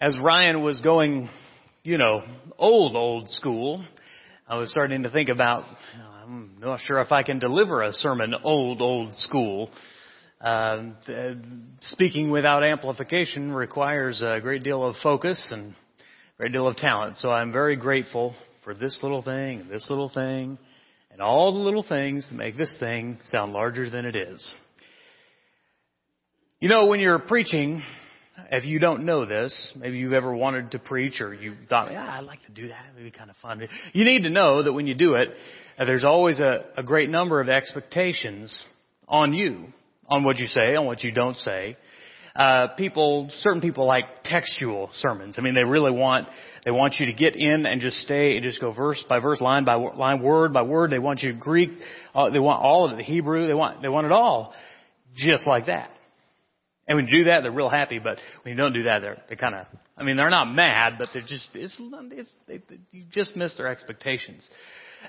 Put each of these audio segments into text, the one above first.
as Ryan was going, you know, old, old school, I was starting to think about, I'm not sure if I can deliver a sermon old, old school. Uh, speaking without amplification requires a great deal of focus and a great deal of talent. So I'm very grateful for this little thing this little thing and all the little things that make this thing sound larger than it is. You know, when you're preaching, if you don't know this, maybe you've ever wanted to preach or you thought, yeah, I'd like to do that. It'd be kind of fun. You need to know that when you do it, there's always a, a great number of expectations on you, on what you say, on what you don't say. Uh, people, certain people like textual sermons. I mean, they really want, they want you to get in and just stay and just go verse by verse, line by line, word by word. They want you Greek, uh, they want all of it, the Hebrew, they want, they want it all. Just like that. And when you do that, they're real happy. But when you don't do that, they're they kind of. I mean, they're not mad, but they're just. It's, it's they, you just miss their expectations.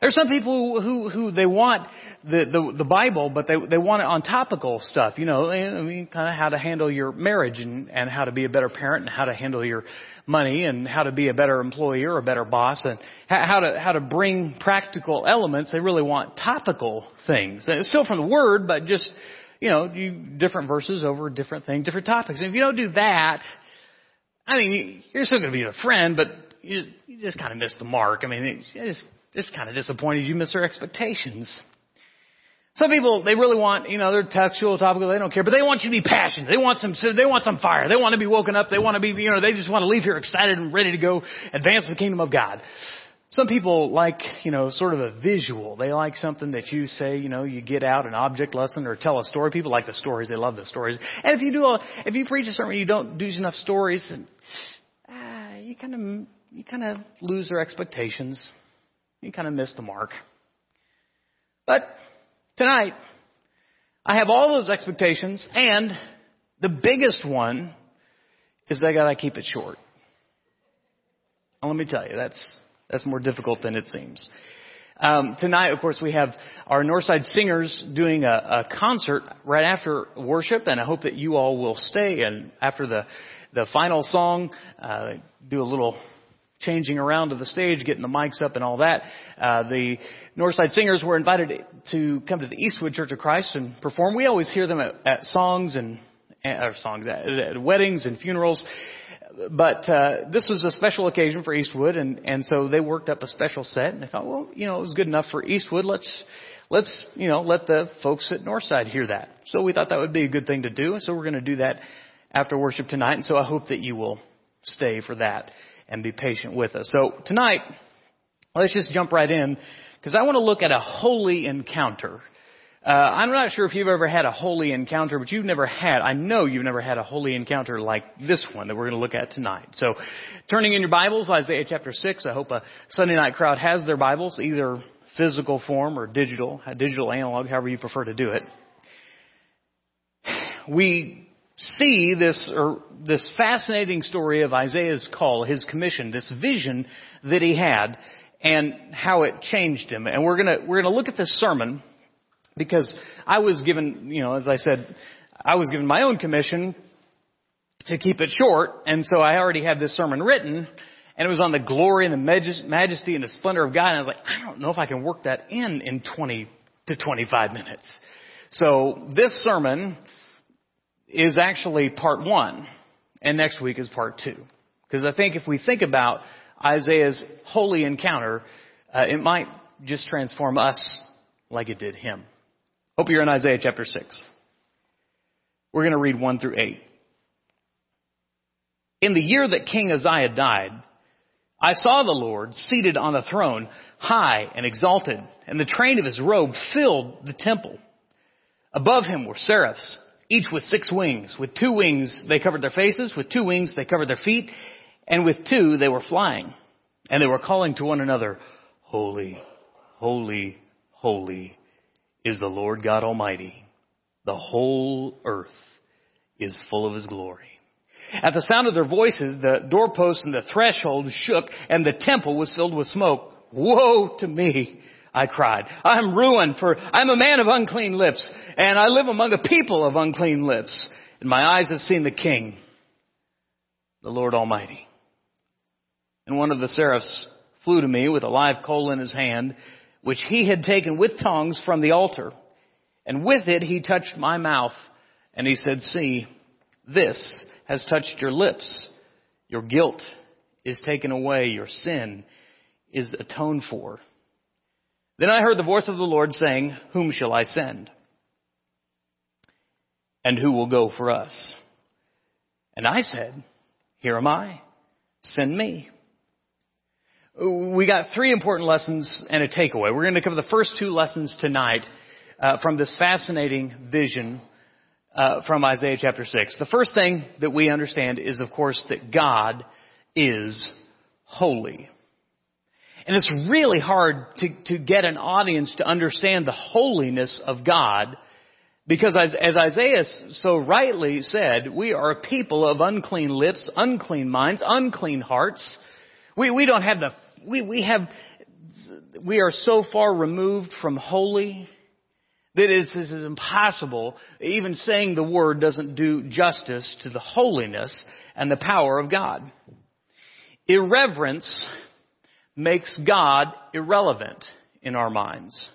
There's some people who who they want the the, the Bible, but they they want it on topical stuff. You know, I mean, kind of how to handle your marriage and and how to be a better parent and how to handle your money and how to be a better employer or a better boss and how to how to bring practical elements. They really want topical things. And it's still from the Word, but just you know, you, different verses over different things, different topics. And if you don't do that, I mean, you're still going to be a friend, but you, you just kind of miss the mark. I mean, it's just kind of disappointed you miss their expectations. Some people, they really want, you know, they're textual, topical, they don't care, but they want you to be passionate. They want some, they want some fire. They want to be woken up. They want to be, you know, they just want to leave here excited and ready to go advance the kingdom of God. Some people like, you know, sort of a visual. They like something that you say, you know, you get out an object lesson or tell a story. People like the stories. They love the stories. And if you do a, if you preach a sermon, you don't do enough stories, and uh, you kind of, you kind of lose their expectations. You kind of miss the mark. But tonight, I have all those expectations, and the biggest one is that I gotta keep it short. And let me tell you, that's that's more difficult than it seems. Um, tonight, of course, we have our Northside Singers doing a, a, concert right after worship, and I hope that you all will stay. And after the the final song, uh, do a little changing around to the stage, getting the mics up, and all that. Uh, the Northside Singers were invited to come to the Eastwood Church of Christ and perform. We always hear them at, at songs and or songs at, at weddings and funerals but uh, this was a special occasion for Eastwood, and and so they worked up a special set, and they thought, well, you know, it was good enough for Eastwood. Let's let's you know let the folks at Northside hear that. So we thought that would be a good thing to do, so we're going to do that after worship tonight. And so I hope that you will stay for that and be patient with us. So tonight, let's just jump right in because I want to look at a holy encounter. Uh, I'm not sure if you've ever had a holy encounter, but you've never had, I know you've never had a holy encounter like this one that we're going to look at tonight. So, turning in your Bibles, Isaiah chapter 6, I hope a Sunday night crowd has their Bibles, either physical form or digital, digital analog, however you prefer to do it. We see this, or this fascinating story of Isaiah's call, his commission, this vision that he had, and how it changed him. And we're gonna, we're gonna look at this sermon because I was given, you know, as I said, I was given my own commission to keep it short, and so I already had this sermon written, and it was on the glory and the majesty and the splendor of God, and I was like, I don't know if I can work that in in 20 to 25 minutes. So this sermon is actually part one, and next week is part two. Because I think if we think about Isaiah's holy encounter, uh, it might just transform us like it did him. Hope you're in Isaiah chapter 6. We're going to read 1 through 8. In the year that King Uzziah died, I saw the Lord seated on a throne, high and exalted, and the train of his robe filled the temple. Above him were seraphs, each with six wings. With two wings they covered their faces, with two wings they covered their feet, and with two they were flying. And they were calling to one another, Holy, holy, holy is the Lord God Almighty. The whole earth is full of His glory. At the sound of their voices, the doorposts and the threshold shook and the temple was filled with smoke. Woe to me! I cried. I'm ruined for I'm a man of unclean lips and I live among a people of unclean lips and my eyes have seen the King, the Lord Almighty. And one of the seraphs flew to me with a live coal in his hand, which he had taken with tongs from the altar. And with it he touched my mouth, and he said, See, this has touched your lips. Your guilt is taken away. Your sin is atoned for. Then I heard the voice of the Lord saying, Whom shall I send? And who will go for us? And I said, Here am I. Send me. We got three important lessons and a takeaway. We're going to cover the first two lessons tonight uh, from this fascinating vision uh, from Isaiah chapter 6. The first thing that we understand is, of course, that God is holy. And it's really hard to, to get an audience to understand the holiness of God because as, as Isaiah so rightly said, we are a people of unclean lips, unclean minds, unclean hearts. We, we don't have the, we, we have, we are so far removed from holy that it's, it's impossible. Even saying the word doesn't do justice to the holiness and the power of God. Irreverence makes God irrelevant in our minds.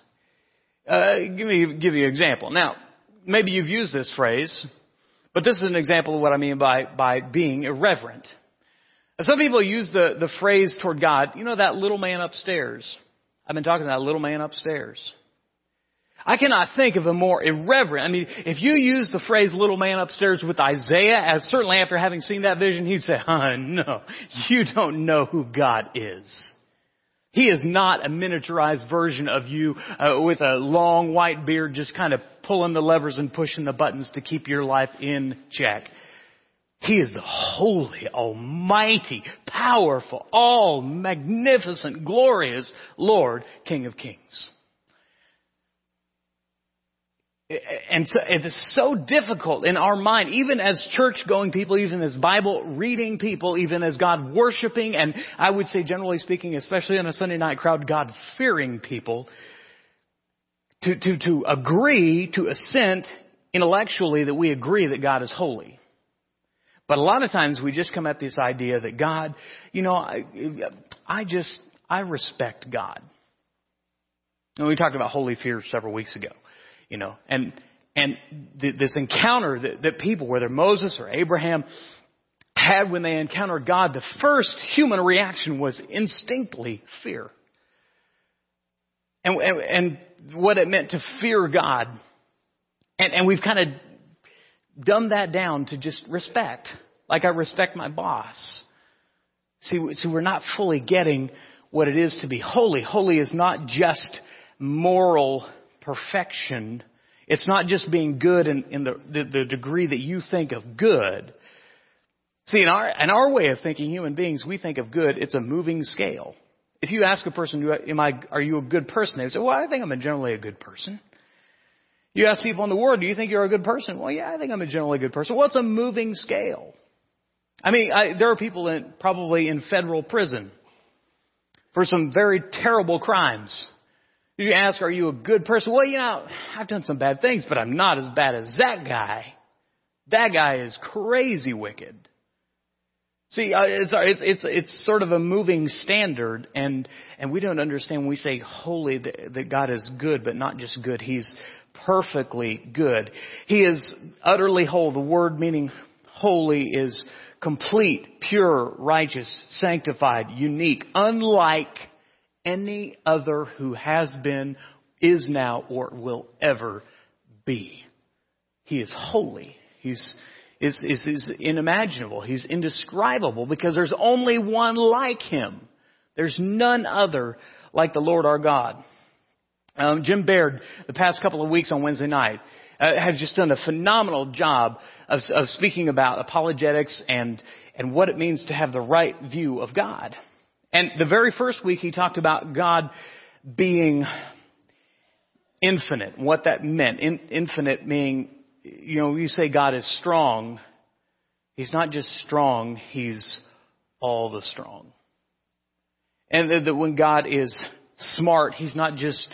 Uh, give me give you an example. Now, maybe you've used this phrase, but this is an example of what I mean by by being irreverent. Some people use the the phrase toward God. You know that little man upstairs. I've been talking to that little man upstairs. I cannot think of a more irreverent. I mean, if you use the phrase little man upstairs with Isaiah, as certainly after having seen that vision, he'd say, huh, no, you don't know who God is. He is not a miniaturized version of you uh, with a long white beard just kind of pulling the levers and pushing the buttons to keep your life in check. He is the holy, almighty, powerful, all magnificent, glorious Lord, King of kings. And so it's so difficult in our mind, even as church going people, even as Bible reading people, even as God worshiping, and I would say generally speaking, especially in a Sunday night crowd, God fearing people, to, to, to agree, to assent intellectually that we agree that God is holy. But a lot of times we just come at this idea that God, you know, I, I just, I respect God. And we talked about holy fear several weeks ago you know, and, and th- this encounter that, that people, whether Moses or Abraham, had when they encountered God, the first human reaction was instinctly fear. And, and, and what it meant to fear God. And, and we've kind of dumbed that down to just respect. Like I respect my boss. See, see, we're not fully getting what it is to be holy. Holy is not just moral perfection. It's not just being good in, in the, the, the degree that you think of good. See, in our, in our way of thinking, human beings, we think of good, it's a moving scale. If you ask a person, am I, are you a good person? They say, well, I think I'm generally a good person. You ask people in the world, do you think you're a good person? Well, yeah, I think I'm a generally good person. Well, it's a moving scale. I mean, I, there are people in, probably in federal prison for some very terrible crimes. You ask, are you a good person? Well, you know, I've done some bad things, but I'm not as bad as that guy. That guy is crazy wicked. See, uh, it's, it's, it's, it's sort of a moving standard, and, and we don't understand when we say holy that, that God is good, but not just good. He's perfectly good. He is utterly whole. The word meaning holy is complete, pure, righteous, sanctified, unique, unlike any other who has been, is now, or will ever be. He is holy. He's is, is, is inimaginable. He's indescribable because there's only one like him. There's none other like the Lord our God. Um, Jim Baird, the past couple of weeks on Wednesday night, uh, has just done a phenomenal job of, of speaking about apologetics and and what it means to have the right view of God. And the very first week he talked about God being infinite, what that meant. In, infinite meaning, you know, you say God is strong. He's not just strong, He's all the strong. And that when God is smart, He's not just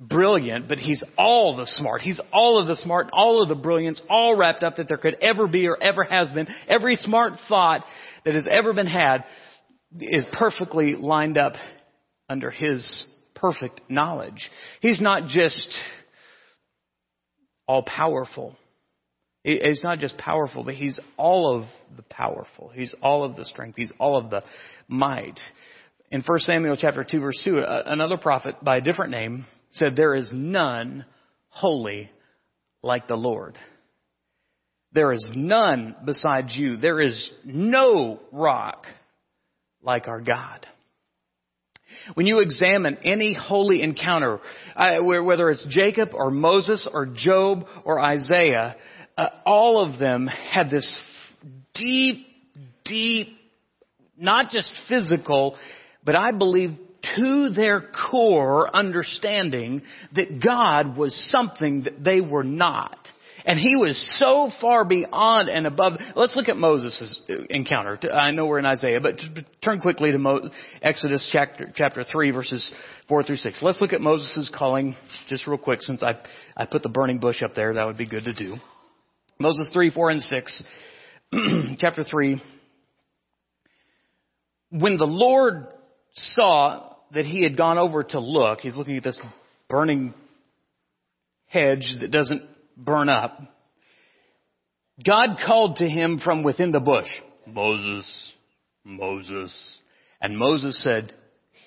brilliant, but he's all the smart. He's all of the smart, all of the brilliance, all wrapped up that there could ever be or ever has been. Every smart thought that has ever been had is perfectly lined up under his perfect knowledge. He's not just all powerful. He's not just powerful, but he's all of the powerful. He's all of the strength. He's all of the might. In 1 Samuel chapter 2 verse 2, another prophet by a different name said, there is none holy like the Lord. There is none besides you. There is no rock like our God. When you examine any holy encounter, uh, whether it's Jacob or Moses or Job or Isaiah, uh, all of them had this deep, deep, not just physical, but I believe to their core understanding that God was something that they were not. And he was so far beyond and above. Let's look at Moses' encounter. I know we're in Isaiah, but turn quickly to Mo- Exodus chapter, chapter 3 verses 4 through 6. Let's look at Moses' calling just real quick since I, I put the burning bush up there. That would be good to do. Moses 3, 4 and 6. chapter 3. When the Lord saw that he had gone over to look, he's looking at this burning hedge that doesn't burn up. God called to him from within the bush, Moses, Moses. And Moses said,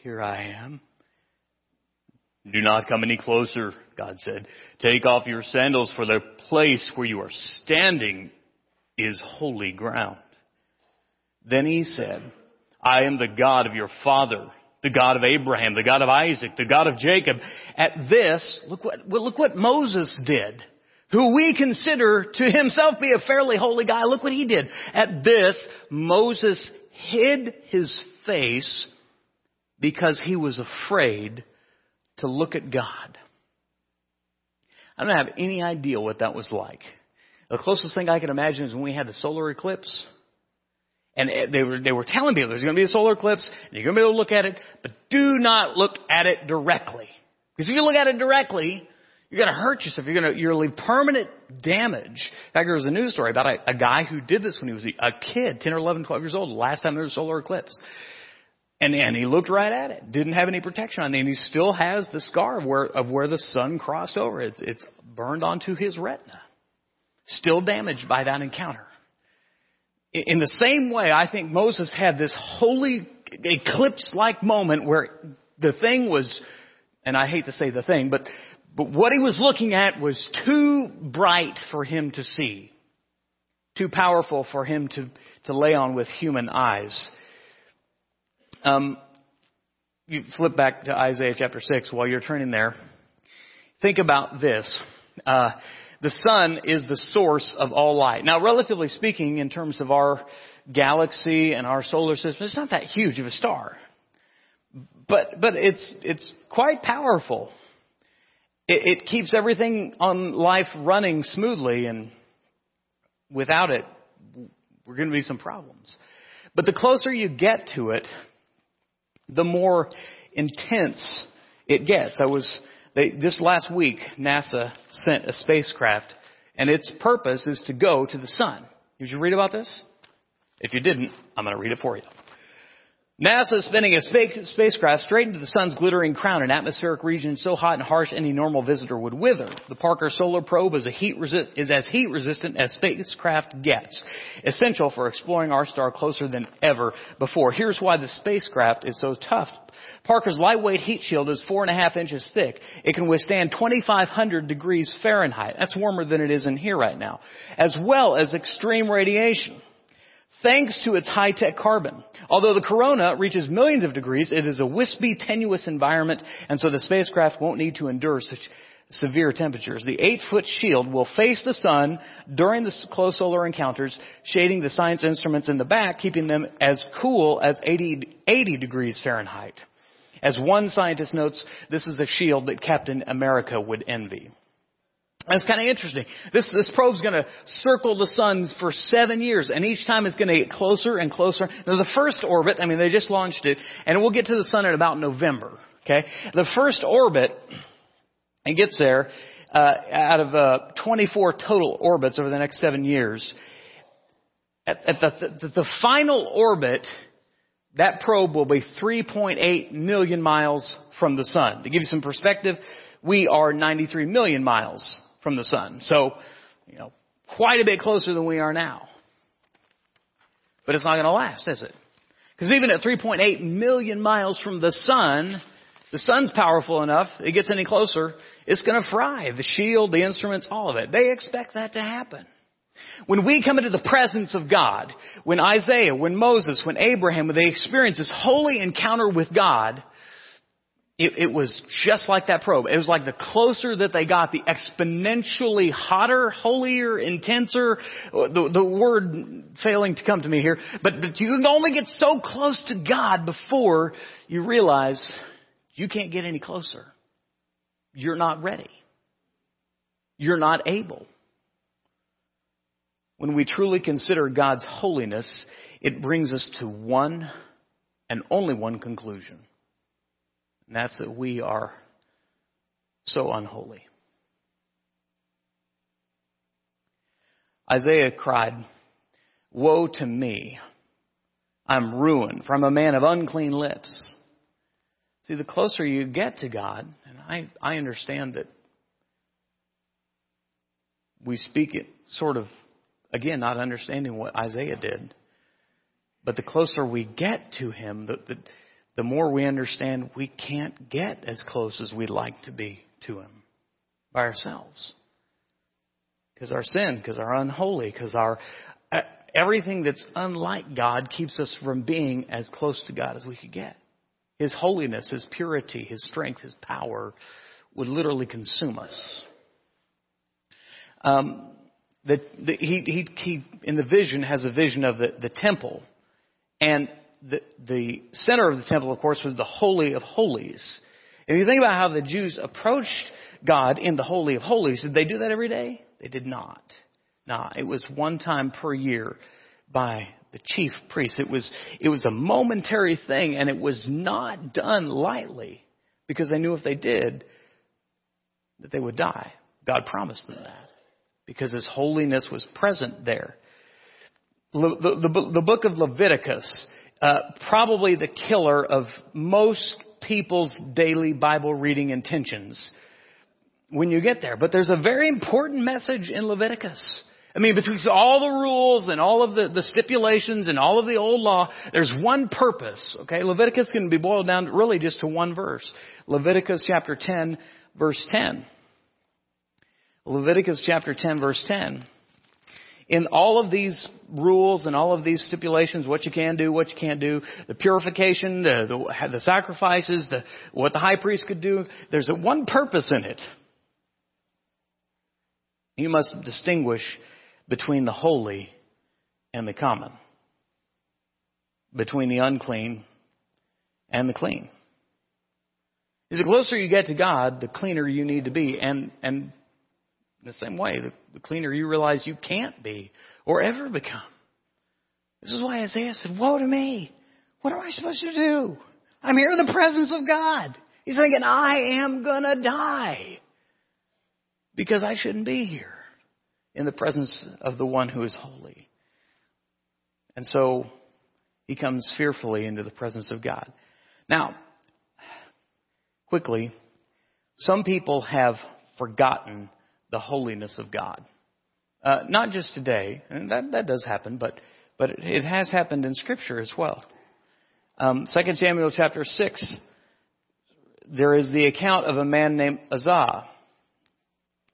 Here I am. Do not come any closer, God said. Take off your sandals for the place where you are standing is holy ground. Then he said, I am the God of your father, the God of Abraham, the God of Isaac, the God of Jacob. At this, look what, look what Moses did who we consider to himself be a fairly holy guy. Look what he did. At this, Moses hid his face because he was afraid to look at God. I don't have any idea what that was like. The closest thing I can imagine is when we had the solar eclipse. And they were, they were telling people there's going to be a solar eclipse and you're going to be able to look at it, but do not look at it directly. Because if you look at it directly, you're going to hurt yourself. You're going to, you're leave permanent damage. In fact, there was a news story about a, a guy who did this when he was a, kid, 10 or 11, 12 years old, last time there was a solar eclipse. And, and he looked right at it. Didn't have any protection on it. And he still has the scar of where, of where the sun crossed over. It's, it's burned onto his retina. Still damaged by that encounter. In the same way, I think Moses had this holy eclipse-like moment where the thing was, and I hate to say the thing, but but what he was looking at was too bright for him to see. Too powerful for him to, to lay on with human eyes. Um, you flip back to Isaiah chapter 6 while you're turning there. Think about this. Uh, the sun is the source of all light. Now, relatively speaking, in terms of our galaxy and our solar system, it's not that huge of a star. But, but it's, it's quite powerful. It, it keeps everything on life running smoothly, and without it, we're going to be some problems. But the closer you get to it, the more intense it gets. I was they, this last week, NASA sent a spacecraft, and its purpose is to go to the sun. Did you read about this? If you didn't, I'm going to read it for you. NASA is spinning a spacecraft straight into the sun's glittering crown, an atmospheric region so hot and harsh any normal visitor would wither. The Parker Solar Probe is, is as heat resistant as spacecraft gets, essential for exploring our star closer than ever before. Here's why the spacecraft is so tough. Parker's lightweight heat shield is four and a half inches thick. It can withstand 2,500 degrees Fahrenheit. That's warmer than it is in here right now, as well as extreme radiation thanks to its high-tech carbon. Although the corona reaches millions of degrees, it is a wispy, tenuous environment, and so the spacecraft won't need to endure such severe temperatures. The eight-foot shield will face the sun during the close solar encounters, shading the science instruments in the back, keeping them as cool as 80, 80 degrees Fahrenheit. As one scientist notes, this is a shield that Captain America would envy. That's kind of interesting. This, this probe's going to circle the sun for seven years, and each time it's going to get closer and closer. Now, the first orbit, I mean, they just launched it, and we'll get to the sun in about November. Okay, the first orbit and gets there uh, out of uh, 24 total orbits over the next seven years. At, at the, the, the final orbit, that probe will be 3.8 million miles from the sun. To give you some perspective, we are 93 million miles from the sun. So, you know, quite a bit closer than we are now. But it's not going to last, is it? Because even at 3.8 million miles from the sun, the sun's powerful enough, it gets any closer, it's going to fry. The shield, the instruments, all of it. They expect that to happen. When we come into the presence of God, when Isaiah, when Moses, when Abraham, when they experience this holy encounter with God, it, it, was just like that probe. It was like the closer that they got, the exponentially hotter, holier, intenser, the, the word failing to come to me here, but, but you can only get so close to God before you realize you can't get any closer. You're not ready. You're not able. When we truly consider God's holiness, it brings us to one and only one conclusion. And that's that we are so unholy. Isaiah cried, Woe to me! I'm ruined, I'm a man of unclean lips. See, the closer you get to God, and I, I understand that we speak it sort of, again, not understanding what Isaiah did. But the closer we get to Him, the, the, the more we understand we can't get as close as we'd like to be to Him by ourselves. Because our sin, because our unholy, because our uh, everything that's unlike God keeps us from being as close to God as we could get. His holiness, His purity, His strength, His power would literally consume us. Um, the, the, he, he, he, in the vision, has a vision of the, the temple. And the, the center of the temple, of course, was the Holy of Holies. If you think about how the Jews approached God in the Holy of Holies, did they do that every day? They did not. No, it was one time per year by the chief priest. It was, it was a momentary thing and it was not done lightly because they knew if they did, that they would die. God promised them that because His holiness was present there. Le, the, the, the, book of Leviticus, uh, probably the killer of most people's daily Bible reading intentions when you get there. But there's a very important message in Leviticus. I mean, between all the rules and all of the, the stipulations and all of the old law, there's one purpose. Okay, Leviticus can be boiled down really just to one verse. Leviticus chapter 10, verse 10. Leviticus chapter 10, verse 10. In all of these rules and all of these stipulations, what you can do, what you can't do, the purification, the, the, the sacrifices, the, what the high priest could do, there's a one purpose in it. You must distinguish between the holy and the common, between the unclean and the clean. the closer you get to God, the cleaner you need to be. And, and in the same way, the, the cleaner you realize you can't be or ever become. This is why Isaiah said, Woe to me! What am I supposed to do? I'm here in the presence of God. He's thinking, I am gonna die. Because I shouldn't be here in the presence of the one who is holy. And so he comes fearfully into the presence of God. Now, quickly, some people have forgotten the holiness of God. Uh, not just today, and that, that does happen, but, but it has happened in Scripture as well. Um, 2 Samuel chapter 6, there is the account of a man named Uzzah.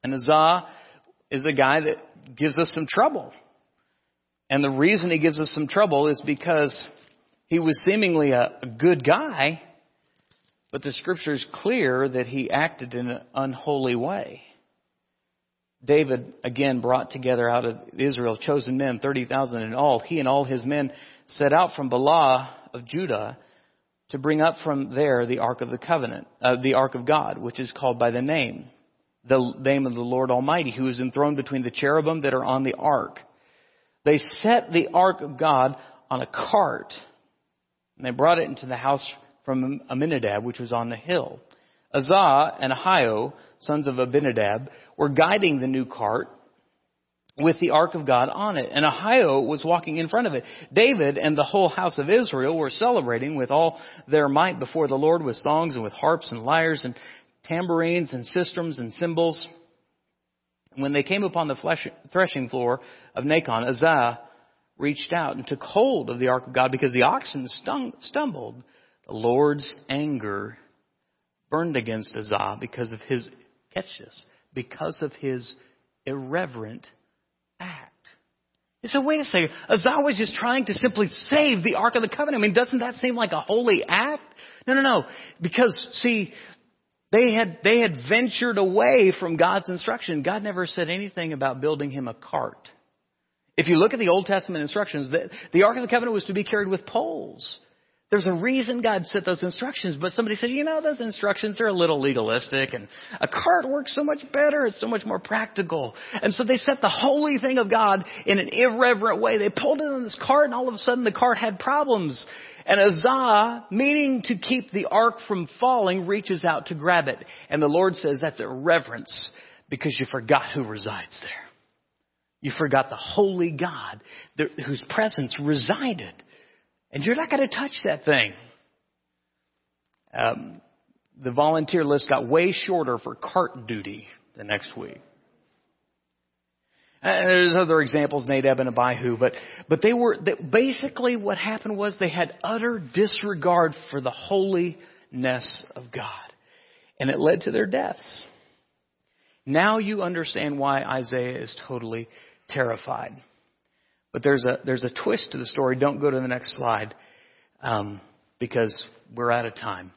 And Uzzah is a guy that gives us some trouble. And the reason he gives us some trouble is because he was seemingly a, a good guy, but the scripture is clear that he acted in an unholy way. David again brought together out of Israel chosen men, 30,000 in all. He and all his men set out from Baalah of Judah to bring up from there the Ark of the Covenant, uh, the Ark of God, which is called by the name the name of the Lord Almighty, who is enthroned between the cherubim that are on the ark. They set the ark of God on a cart, and they brought it into the house from Abinadab, which was on the hill. Uzzah and Ahio, sons of Abinadab, were guiding the new cart with the ark of God on it, and Ahio was walking in front of it. David and the whole house of Israel were celebrating with all their might before the Lord with songs and with harps and lyres and tambourines and sistrums and cymbals. When they came upon the threshing floor of Nacon, Uzzah reached out and took hold of the ark of God because the oxen stung, stumbled. The Lord's anger burned against Uzzah because of his, catch this, because of his irreverent act. You say, wait a second, Uzzah was just trying to simply save the Ark of the Covenant. I mean, doesn't that seem like a holy act? No, no, no. Because, see, they had, they had ventured away from God's instruction. God never said anything about building him a cart. If you look at the Old Testament instructions, the, the Ark of the Covenant was to be carried with poles. There's a reason God set those instructions, but somebody said, you know, those instructions are a little legalistic and a cart works so much better. It's so much more practical. And so they set the holy thing of God in an irreverent way. They pulled it on this cart and all of a sudden the cart had problems. And Uzzah, meaning to keep the ark from falling, reaches out to grab it. And the Lord says that's irreverence because you forgot who resides there. You forgot the holy God whose presence resided. And you're not going to touch that thing. Um, the volunteer list got way shorter for cart duty the next week. And there's other examples, Nadab and Abihu, but, but they were, basically what happened was they had utter disregard for the holiness of God. And it led to their deaths. Now you understand why Isaiah is totally terrified. But there's a, there's a twist to the story. Don't go to the next slide um, because we're out of time.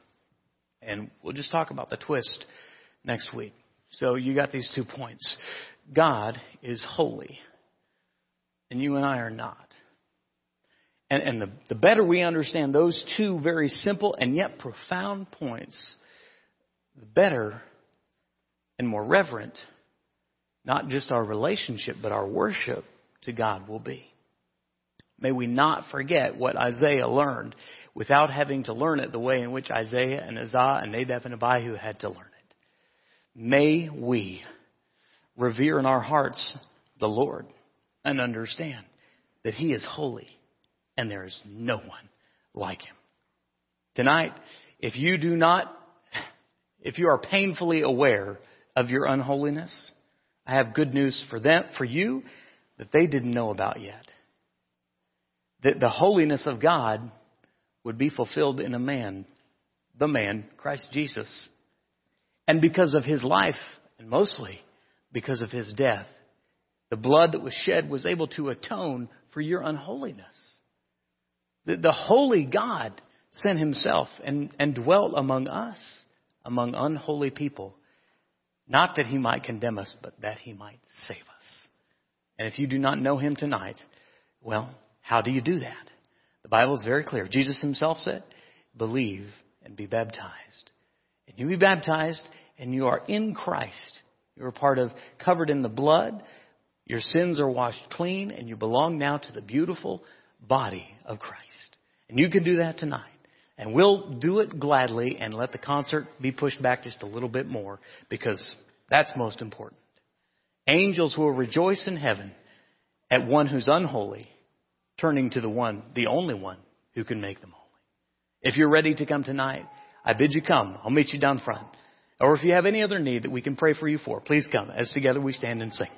And we'll just talk about the twist next week. So you got these two points. God is holy, and you and I are not. And, and the, the better we understand those two very simple and yet profound points, the better and more reverent, not just our relationship, but our worship to God will be. May we not forget what Isaiah learned without having to learn it the way in which Isaiah and Uzzah and Nadab and Abihu had to learn it. May we revere in our hearts the Lord and understand that He is holy and there is no one like Him. Tonight, if you do not, if you are painfully aware of your unholiness, I have good news for them, for you that they didn't know about yet. That the holiness of God would be fulfilled in a man, the man, Christ Jesus. And because of his life, and mostly because of his death, the blood that was shed was able to atone for your unholiness. The, the holy God sent himself and, and dwelt among us, among unholy people, not that he might condemn us, but that he might save us. And if you do not know him tonight, well, how do you do that? The Bible is very clear. Jesus himself said, believe and be baptized. And you be baptized and you are in Christ. You are part of, covered in the blood. Your sins are washed clean and you belong now to the beautiful body of Christ. And you can do that tonight. And we'll do it gladly and let the concert be pushed back just a little bit more because that's most important. Angels will rejoice in heaven at one who's unholy, turning to the one, the only one who can make them holy. If you're ready to come tonight, I bid you come. I'll meet you down front. Or if you have any other need that we can pray for you for, please come as together we stand and sing.